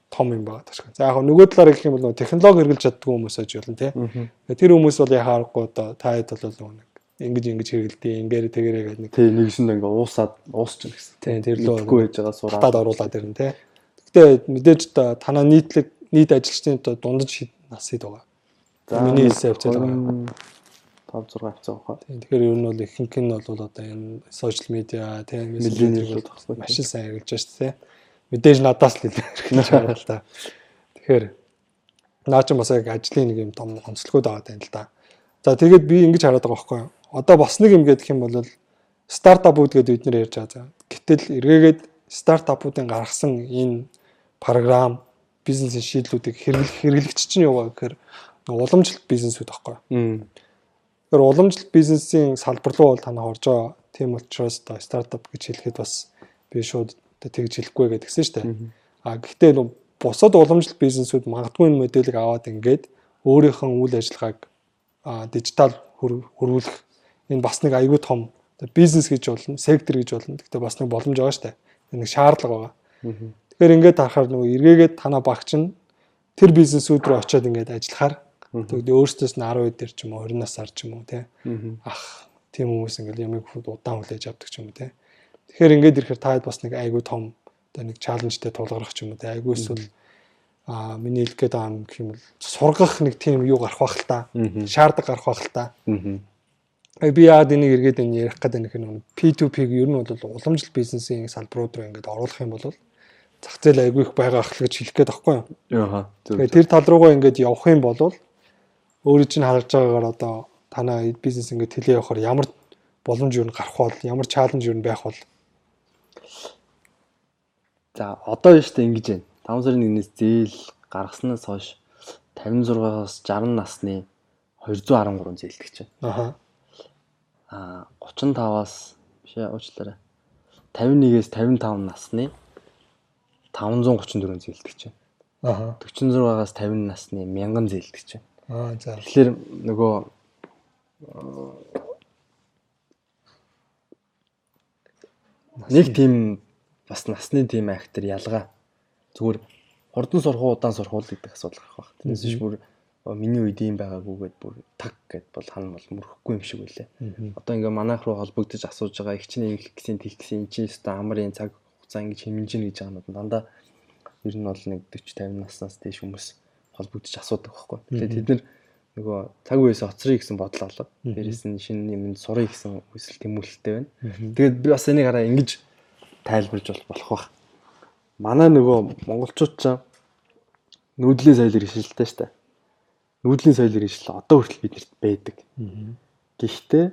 том юм байгаа ташгүй. За яг нөгөө талаараа гэх юм бол технологи хэрэгжилж чаддгүй хүмүүс аж болно тий. Тэр хүмүүс бол яхаа аргагүй одоо та хэд бол нэг ингэж ингэж хэрэгэлдэг ингээд тэгэрээ гэдэг нэг Тий нэгсэнд ингээ уусаад уусч гэсэн. тийм тэр лөө байж байгаа сураад. оруулаад ирнэ тий. Гэтэ мэдээж одоо танаа нийтлэг нийт ажилчдын одоо дундаж нас хэд байгаа. Миний хэлсэн явцад байгаа. 5 6 хавцаа баха. Тийм тэгэхээр ер нь бол ихэнх нь бол одоо энэ сошиал медиа тийм Миллениалууд багсаа. машин сайн хэрэгжилж байна шүү дээ. Мэдээж надаас л хэлж байгаа л та. Тэгэхээр наа ч бас яг ажлын нэг юм том онцлогуд байгаа тань л да. За тэгээд би ингэж хараад байгаа байхгүй юу. Одоо бас нэг юм гэдэг юм бол стартапууд гэдэг бид нэр ярьж байгаа. Гэтэл эргээгээд стартапуудын гаргасан энэ програм бизнесийн шийдлүүдийг хэрэглэх хэрэглэгч чинь вэ гэхээр уламжлалт бизнесүүд байхгүй. Тэгэхээр уламжлалт бизнесийн салбар руу бол танаа орж байгаа. Тийм учраас одоо стартап гэж хэлэхэд бас би шууд тэгж хэлэхгүй гэдгсэн шүү дээ. А гэхдээ нөө бусад уламжлалт бизнесүүд магадгүй энэ модельийг аваад ингээд өөрийнхөө үйл ажиллагааг дижитал хөр- хөрвүүлэх энэ бас нэг аюул том бизнес гэж болно, сектор гэж болно. Гэхдээ бас нэг боломж байгаа шүү дээ. Нэг шаардлага байгаа. Тэгэхээр ингээд харахаар нөгөө эргээгээд танаа багч нь тэр бизнесүүд рүү очиод ингээд ажиллахаар. Тэгээд өөрсдөөс нь 10 дээр ч юм уу 20 насаар ч юм уу тий ах тийм хүмүүс ингээд ямиг удаан хүлээж авдаг ч юм уу тий Тэгэхээр ингээд ирэхээр таад бас нэг айгүй том одоо нэг чаленжтэй тулгарх ч юм уу тий айгүй эсвэл а миний хэлэх гээд байгаа юм гэх юм бол сургах нэг тийм юу гарах бах л та. Шаардлага гарах бах л та. Би яад энийг эргээд энэ ярих гэдэг нэг нэг P2P-г ер нь бол уламжлалт бизнесийн салбарууд руу ингээд оруулах юм бол зах зээл айгүй их байгаа ах л гэж хэлэх гээд байхгүй юу Яаха. Тэгээ тэр тал руугаа ингээд явах юм бол өөрөө чинь харж байгаагаар одоо танаа бизнес ингээд тэлээ явахаар ямар боломж юу гарах бол ямар чаленж юу байх бол За одоо биш үү ингэж байна. 5 сарын 1-ээс зээл гаргаснаас хойш 56-аас 60 насны 213 зээлдэгч байна. аха Аа 35-аас биш ээ уучлаарай. 51-ээс 55 насны 534 зээлдэгч байна. аха 46-аас 50 насны 1000 зээлдэгч байна. аа за Тэгэхээр нөгөө нэг тийм бас насны тийм актер ялгаа зүгээр хурдан сурах уу удаан сурах уу гэдэг асуудал гарах байх. Тэрнээс биш бүр миний үед юм байгаагүйгээд бүр таг гэд бол хан бол мөрөхгүй юм шиг үлээ. Одоо ингээ манайх руу холбогдож асууж байгаа их чинь их гэсэн тех гэсэн энэ чинь өстө амрын цаг хугацаа ингээ хэмжиж гэж байгаа нь дандаа ер нь бол нэг 40 50 наснаас дээш хүмүүс холбогдож асуудаг байхгүй. Тэгээд тэд нар нөгөө цаг үеэс оцрыг гэсэн бодол олоод дээрэс нь шинэ юмд сурыг гэсэн хүсэл тэмүүлэлтэй байна. Тэгээд би бас энийг хараа ингэж тайлбарж бол болох байх. манай нөгөө монголчууд ч нүүдлийн соёлыг хишэлтэй штэ. Нүүдлийн соёлыг хишэл одоо хүртэл биднэрт байдаг. Гэхдээ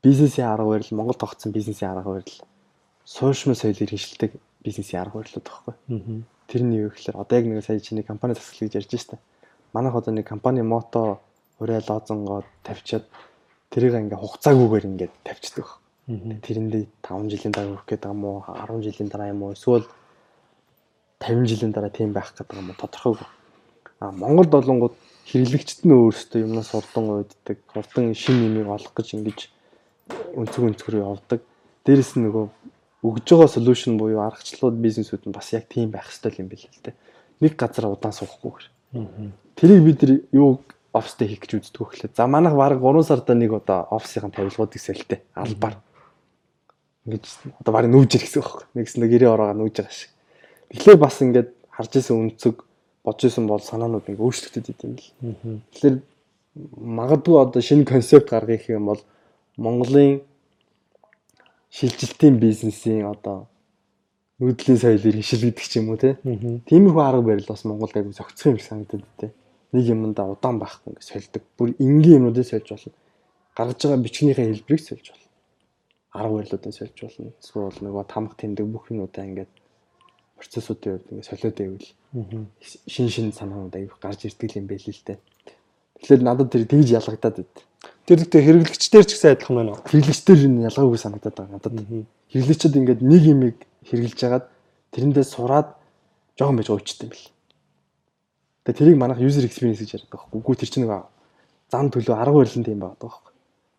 бизнесийн арга барил Монгол тогтсон бизнесийн арга барил суушмал соёлыг хишэлдэг бизнесийн арга барилуд багхгүй. Тэр нь юу гэхээр одоо яг нэг сая чиний компани засал гэж ярьж штэ. Манайх одоо нэг компани мото урай лоозонгоо тавьчаад тэрийг ингээ хугацаагүйгээр ингээд тавьчихдаг. Тэрэндээ 5 жилийн дараа хүрэх байгаа юм уу? 10 жилийн дараа юм уу? Эсвэл 50 жилийн дараа тийм байх гэдэг юм уу? Тодорхойгүй. А Монголд болонгууд хэрэглэгчд нь өөрсдөө юмнаас урдан уйддаг, урдан шин нэмийг олох гэж ингэж өнцөг өнцгөр явдаг. Дээрэс нь нөгөө өгж байгаа солиушн буюу аргачлалууд бизнесүүд нь бас яг тийм байх хэрэгтэй юм билээ л дээ. Нэг газар удаан суухгүйгээр. Тэрийг бид нар юу офстэй хийх гэж үздэг хөглөө. За манайх баг 3 сарда нэг удаа офсийн тавилгуудыг сэлтэй албаар ингэж одоо барыг нүүж ир гэсэн байхгүй. Нэгсэн нэг 90 ороогоо нүүж байгаа шиг. Тэгэхээр бас ингээд харж исэн өнцөг бодож исэн бол санаанууд ингээ өөрчлөгдөд идэв юм л. Тэгэхээр магадгүй одоо шинэ концепт гаргах юм бол Монголын шилжилтийн бизнесийн одоо нүүдлийн соёлыг хишилгдэг ч юм уу те. Тиймэрхүү арга барил бас Монголд аягүй зохицох юм санагдаад те. Нэг юмдаа удаан байхгүй ингээ сольдог. Бүр энгийн юмнуудыг сольж болно. Гаргаж байгаа бичгнийхээ хэлбэрийг сольж болно арга барилуудыг сольж болно. Эсвэл нөгөө тамга тэмдэг бүх юмудаа ингээд процессуудын хувьд ингээд солиод байвал шин шин санаанууд аяг гарч ирдэг юм байл л дээ. Тэгэхээр надад тэр тэгж ялгагдаад байд. Тэр ихтэй хэрэглэгчдэр ч гэсэн адилхан байна уу? Хэрэглэгчдэр энэ ялгаагүй санагдаад байгаа надад. Хэрэглэгчд ингээд нэг юмыг хэрэглэж хагаад тэрэндээ сураад жоохон байж уучтай юм бэл. Тэгээ тэрийг манайх user experience гэж яриад байгаа байхгүй. Үгүй тэр чинь нэг зам төлөв арга барилын тийм байгаа байхгүй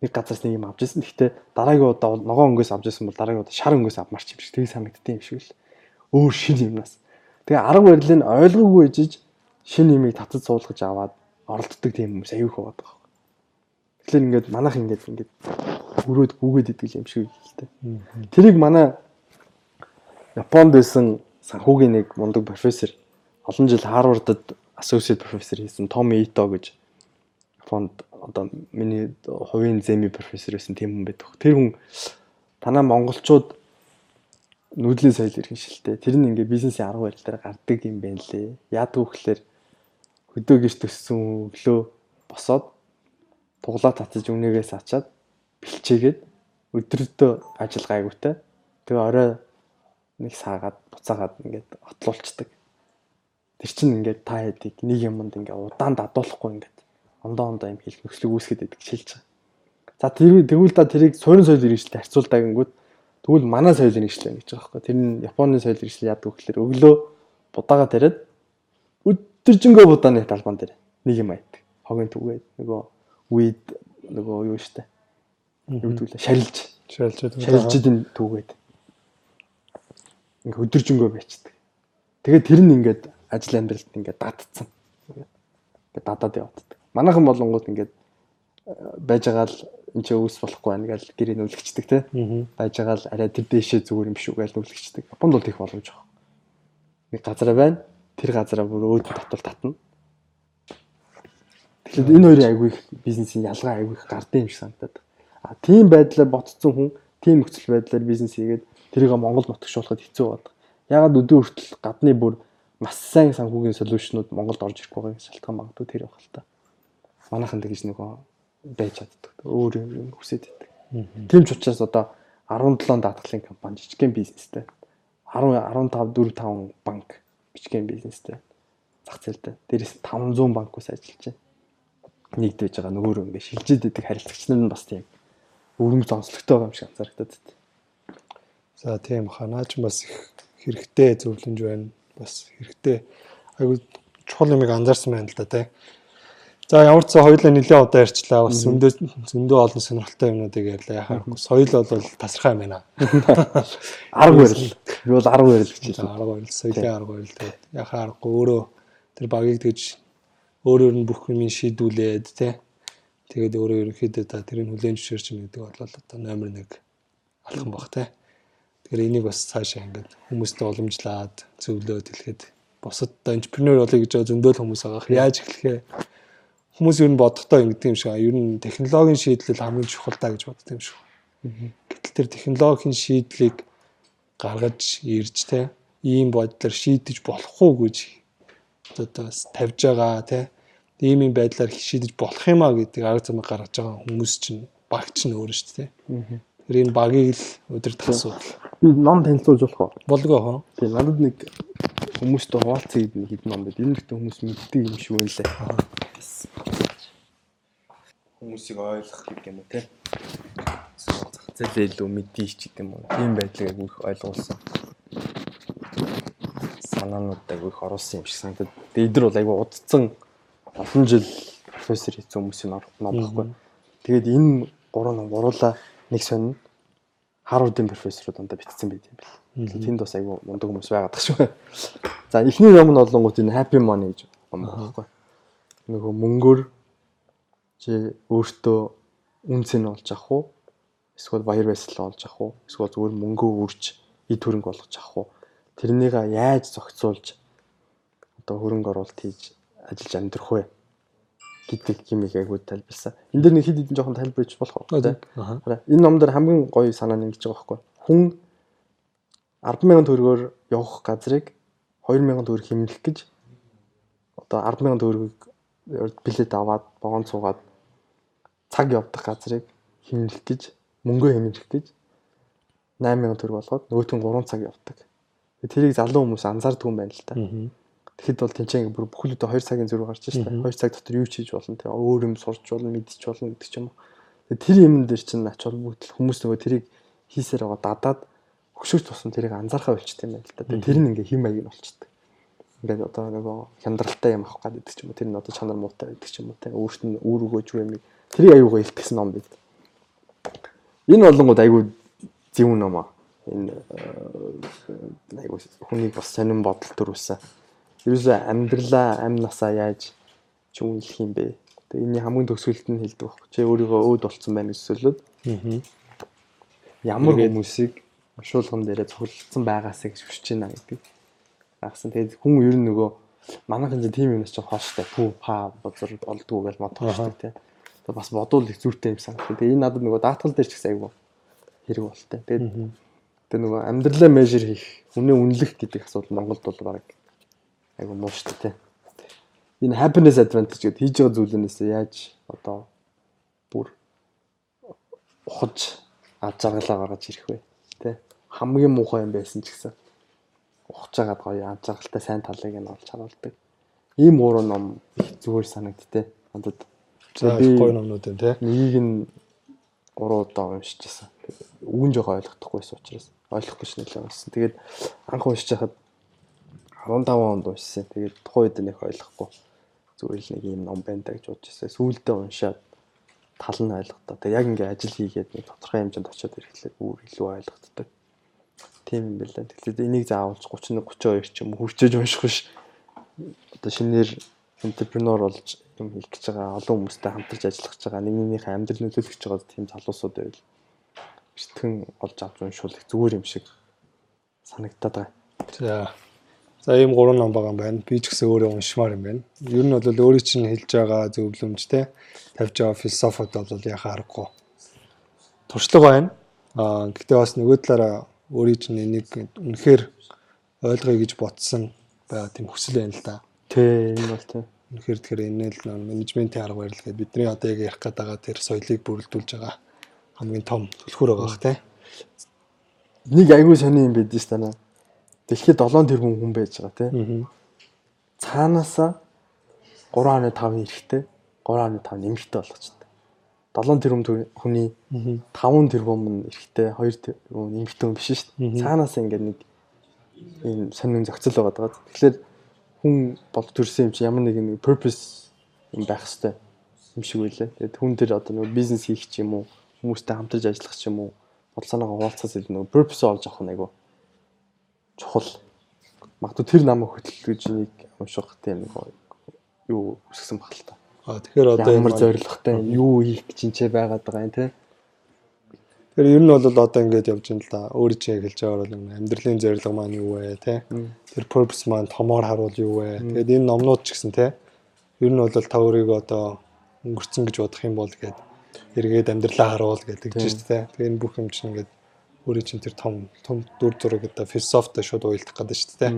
нэг газраас нэг юм авч ирсэн. Гэхдээ дараагийн удаа ногоон өнгөөс авч ирсэн бол дараагийн удаа шар өнгөөс авмарч юм шиг тийг санагддсан юм шиг л. Өөр шин юмнаас. Тэгээ арга барилыг ойлгоогүй ээжиж шин юмыг татад суулгаж аваад оролддог тийм хүмүүс аюух байгаа даа. Тэгэхээр ингээд манайх ингээд ингээд өрөөд гүгээд идэг юм шиг л дээ. Тэрийг манай Японд байсан санхүүгийн нэг мундаг профессор олон жил Харвардд associate professor хийсэн Томи Ито гэж Японд одоо миний хувийн зэми профессор байсан тийм хүн байдаг. Тэр хүн танаа монголчууд нүүдлийн соёл иргэншилтэй. Тэр нь ингээ бизнесийн арга барил дээр гардаг юм байна лээ. Вэ гэхээр хөдөө гэрт төссөн өглөө босоод туглаа татаж үнэгээс ачаад бэлчээгээд өдрөдөө ажил гайгүйтай. Тэгээ орой нэг саагаад буцаагаад ингээд отлуулцдаг. Тэр чинь ингээд та хэдийг нэг юмд ингээ удаан дадуулахгүй ингээд ондоо ондоо юм хэл нөхцөлийг үүсгэж байдаг шилж байгаа. За тэр тэгвэл да тэрийг суурин соёл иргэжлээ харьцуулдаг гингүүд тэгвэл манай соёл иргэжлээ байна гэж байгаа байхгүй. Тэр нь Японы соёл иргэжлээ яадаг вэ гэхээр өглөө будаага тариад өдөржингөө будааны талбан дээр нэг юм айдаг. Хогийн түгээд нөгөө weed нөгөө юу штэ. Юу гэдгийг шарилж шарилж шарилждын түгээд. Ингээ өдөржингөө байцдаг. Тэгээд тэр нь ингээд ажил амьдралд ингээд датцсан. Ингээд дадаад явагддаг. Манайхан болонгууд ингээд э, байж байгаа л энэ ч өөс болохгүй байна гэж гэрээ нүлгчдэг те. Байж байгаа л арай тэр дэшээ зүгээр юм шүү гэж нүлгчдэг. Японд бол их боломж байгаа. Нэг газар байна. Тэр газараа бүр өөд татвал татна. Тэгэхээр энэ хоёрын айгүй их бизнесийн ялгаа айгүй их гардыг юм шиг санагдаад. А тийм байдлаар ботцсон хүн тийм нөхцөл байдлаар бизнес хийгээд тэрийг Монгол нутагшуулахад хэцүү байдаг. Ягаад өдөө хүртэл гадны бүр маш сайн санхүүгийн солиушнууд Монголд орж ирэх байгаа шалтгаан магадгүй тэр байх л та манайхан тэгж нөгөө байж чаддаг. Өөр юм хүсэж байдаг. Тийм ч учраас одоо 17 даатгалын компани жижигхэн бизнестэй 10 15 4 5 банк бичгийн бизнестэй зах зээлтэй. Дээрээс 500 банк ус ажиллаж байна. Нэгдэж байгаа нөгөө ингээ шилжээд идэг харилцагч нар нь бас тийм өрөмж онцлогтой байгаа юм шиг байна. За тийм ханаач бас их хэрэгтэй зөвлөмж байна. Бас хэрэгтэй айгу чухал юмыг анзаарсан байна л да тий. За ямар ч сан хоёулаа нэлээд удаа ярьчлаа. Бас зөндөө зөндөө олон сонирхолтой юмнуудыг ярьлаа. Яхаа соёл бол тасархай байна. Арга барил. Би бол арга барил гэж хэлсэн. Арга барил, соёлын арга барил тэгээд яхаа аргагүй өөрөө тэр багийг тэгж өөрөөр нь бүх юм шийдүүлээд тий. Тэгээд өөрөө ерөнхийдөө та тэрийг хүлээн зөвшөөрч юм гэдэг бол одоо номер 1 алхам баг тий. Тэгэхээр энийг бас цаашаа ингээд хүмүүстээ уламжлаад зөвлөөд хэлэхэд бусад entrepreneur болъё гэж зөндөл хүмүүс байгаа. Яаж эхлэхээ хүмүүс ер нь бодохдоо ингэдэг юм шиг ер нь технологийн шийдлэл хамгийн чухал даа гэж боддог юм шиг. Гэтэл тэр технологийн шийдлийг гаргаж ирж те ийм бодлоор шийдэж болох уу гэж одоо бас тавьж байгаа тий. Ийм юм байдлаар шийдэж болох юмаа гэдэг арга замыг гаргаж байгаа хүмүүс чинь багч нь өөр шүү дээ. Тэр энэ багийг л өдөртөх асуудал. Би ном танилцуулж болох уу? Болго хоо. Тийм надад нэг хүмүүстэй хуваалцъя гэдэг нэг хэдэн ном байд. Энэ ихтэй хүмүүс мэддэг юм шиг байлаа. Хүмүүсийг ойлгох гэх юм уу те. Зах зээлээ илүү мэдээ ч гэдэг юм уу. Тийм байдлыг айгүй их ойлгуулсан. Санаанууд айгүй их оруулсан юм шиг санагдаад. Тэгээ эдгээр бол айгүй удцсан олон жил профессор хийсэн хүмүүсийн ном баггүй. Тэгээд энэ гурван ном гуруула нэг сонин Харвардын профессорууд дандаа битсэн байт юм бэл. Тэнд бас айгүй мундаг хүмүүс байгаад тах шүү. За эхний ном нь олонгууд энэ Happy Money гэж ном баггүй. Нөгөө мөнгөөр чи өөртөө үнцэн олж авах уу? Эсвэл баяр баясгалан олж авах уу? Эсвэл зүгээр мөнгөө үрж ид хөрөнгө болгож авах уу? Тэрнийг яаж зохицуулж одоо хөрөнгө оруулалт хийж ажиллаж амьдрах вэ? Гэдэг юмыг айгуу тайлбарласан. Энд дэр нэг хэд хэдэн жоохон тайлбарч болох уу? Аа. Энэ ном дээр хамгийн гоё санаа нь ингэж байгаа байхгүй. Хүн 100000 төгрөгөөр явах газрыг 2000 төгрөг хэмнэх гэж одоо 100000 төгрөгийг билет аваад богонд суугаад цаг явдаг газрыг хэмнэх гэж мөнгөө хэмнэх гэж 8000 төгрөг болгоод нөгөөтөн 3 цаг явдаг. Тэрийг залуу хүмүүс анзаардаг юм байна л та. Аа Тэгэхэд бол тэнцэн бүр бүхэл өдөө 2 цагийн зөрүү гарч ирсэн. 2 цаг дотор юу ч хийж болно те өөр юм сурч болно, мэдчих болно гэдэг ч юм уу. Тэр юм дээр чинь ач холбогдол хүмүүс нөгөө тэрийг хийсээр байгаа дадаад хөшөөж тусан тэрийг анзаархаа болчт юм байна л та. Тэр нь ингээ хим маяг нь болчт. Ингээд одоо нөгөө хяндралтай юм авах гэдэг ч юм уу. Тэр нь одоо чанар муутай гэдэг ч юм уу те. Өөрт нь үүр өгөөж юм. Тэрийг аюугаа илтгэсэн ном бид. Энэ болонгууд аюу зөв ном аа. Энэ аюу хүнийг бас сонирн бодол төрүүлсэн ерөөсөө амьдралаа амь насаа яаж чүнлэх юм бэ? Тэгээ энэ хамгийн төгсгөлд нь хэлдэг байхгүй. Чи өөрийгөө өөд болцсон байна сөөлөд. Аа. Ямар хүмүүсийг шуулган дээрээ цуглалцсан байгаасаа гэж хүсэж байна гэдэг. Агсан тэгээд хүн ер нь нөгөө манайхан чинь тийм юмнаас ч хооштой пүү па бозор олдгоо гэж бодохтой тий. Тэгээд бас бодвол их зүйтэй юм санагдав. Тэгээд энэ надад нөгөө даатгал дээр ч гэсэн айгүй хэрэг болтой. Тэгээд тэгээд нөгөө амьдралаа межер хийх, үнэ үнэлэх гэдэг асуудал Монголд бол баг айгу муу шүү дээ. Энэ happiness advantage гэдэг хийж байгаа зүйлээс яаж одоо бүр ухаж ад жаргалаа гаргаж ирэх вэ? Тэ хамгийн муухай юм байсан ч гэсэн ухаж агаад гоё ад жаргалтай сайн талыг нь олж харуулдаг. Ийм гурван ном их зүгээр санагдтыг. Надад за гоё номнууд юм те. Нэгийг нь гурав удаа уншижсэн. Үгэн жоохон ойлгохдохгүйсэн учраас ойлгох гэж нэлээд байсан. Тэгээд анх уншиж хахад 15 онд уншсан. Тэгээд тухайн үед нэг ойлгохгүй. Зүгээр л нэг юм ном байна гэж бодож байсан. Сүүлдээ уншаад тал нь ойлгохдоо. Тэгээд яг ингээ ажил хийгээд нэг тодорхой хэмжээнд очиод ирэхлээр бүр илүү ойлгогддог. Тийм юм байна. Тэгэхээр энийг заавалж 31 32 ч юм хурцээж унших биш. Одоо шинээр entrepreneur болж юм хийх гэж байгаа олон хүмүүстэй хамтарч ажиллах гэж байгаа нэг нэгнийхээ амьдрал нөлөөлөх гэж байгаа тийм залуусууд байвал битгэн олж авч уншуулах зүгээр юм шиг санагтаад байгаа. За За ийм гурван ном байгаа юм байна. Би ч гэсэн өөрөө уншмаар юм байна. Ер нь бол өөрийн чинь хэлж байгаа зөвлөмж те тавьж байгаа философид бол яхаа аргагүй. Туршлага байна. Аа гэхдээ бас нөгөө талаараа өөрийн чинь энийг үнэхээр ойлгоё гэж ботсон байгаа тийм хүсэл байна л да. Тий, энэ бол тий. Үнэхээр тэгэхээр энэ л менежментийн арга барил гэдэг бидний одоо яг ярих гээд байгаа тэр соёлыг бүрэлдүүлж байгаа хамгийн том түлхүүр байгаа бах те. Нэг айгүй сони юм байдсан шүү дээ Дэлхийд 7 тэрбум хүн байж байгаа тийм. Цаанаасаа 3.5 эрэхтэй 3.5 нэмэгтэй болгочтой. 7 тэрбум хүний 5 тэрбум нь эрэхтэй 2 тэрбум нэмэгтэй хүн биш шүү дээ. Цаанаасаа ингээд нэг ийм сонин зохицол байгаа даа. Тэгэхээр хүн бол төрсэн юм чи ямар нэг нэг purpose юм байх хэвээр юм шиг байлаа. Тэгээд хүн тэр одоо нэг бизнес хийх ч юм уу, хүмүүстэй хамтарч ажиллах ч юм уу, бодол санаагаа хуваалцахаас илүү нэг purpose олж авах нэг чухал. Магадгүй тэр намайг хөтлөх гэж нэг унших тийм нэг юу үсгсэн баг л та. А тэгэхээр одоо ямар зоригтой юу хийх гэж энэ байгаад байгаа юм те. Тэгэхээр ер нь бол одоо ингэж явж байна л да. Өөр чинь хэлж байгаа бол амьдралын зорилго маань юу вэ те. Тэр purpose маань томоор харуул юу вэ. Тэгээд энэ номнууд ч гэсэн те. Ер нь бол та өөрийгөө одоо өнгөрцөн гэж бодох юм бол гээд эргээд амьдралаа харуул гэдэг чинь те. Тэгээд энэ бүх юм чинь ингээд өөрөө чинь тэр том том дүр зураг одоо философитой шууд уйлдах гэдэг шүү дээ.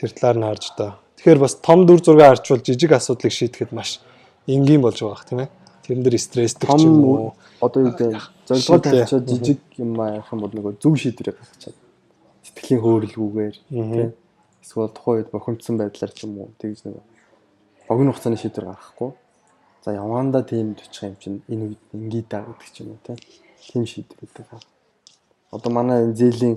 Тэр талаар нь харж одоо. Тэгэхээр бас том дүр зураг харчвал жижиг асуудлыг шийдэхэд маш энгийн болж байгаа бах тийм ээ. Тэрэн дээр стресстэй ч юм уу. Одоо юу гэдэг зорилгоо тавьчаад жижиг юм аах юм бол нөгөө зөв шийдвэрээ гаргачаад сэтгэлийн хөөрөлгүйгээр тийм эсвэл тухайн үед бохимдсан байдлаар ч юм уу тэгж нэг богино хугацааны шийдвэр гаргахгүй. За явандаа тийм төчих юм чинь энэ үед ингээд даа гэдэг ч юм уу тийм. Тийм шийдвэрүүд гаргав. Одоо манай энэ зээлийн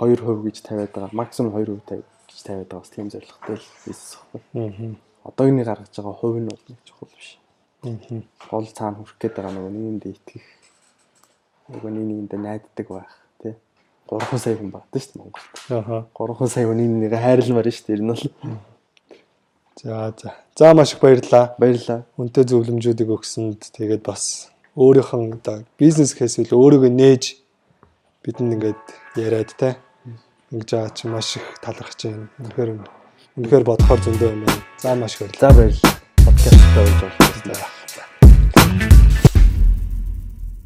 2% гэж тавиад байгаа. Максимум 2% тавь гэж тавиад байгаа. Тийм зорилготой л бизнес Аа. одоогний гаргаж байгаа хувь нь бол нэг чухал биш. Аа. Гол цаана хүрэх гээд байгаа нөгөө нэгэндээ итгэх. Нөгөө нэгэндээ найддаг байх тий. 3 сая хүн багтаа шүү дээ Монголд. Аха. 3 сая хүний нэг хайрламар шүү дээ. Энэ бол За за. За маш их баярлалаа. баярлалаа. Үнтэй зөвлөмжүүдийг өгсөнд тэгээд бас өөрийнх нь одоо бизнес хийсэл өөрийгөө нээж бидэнд ингээд яриад те ингэж байгаа чи маш их талархаж байна. Үнэхээр үнэхээр бодохоор зөндөө юм байна. За маш их баярлалаа. Баярлалаа. Подкасттай болж байна.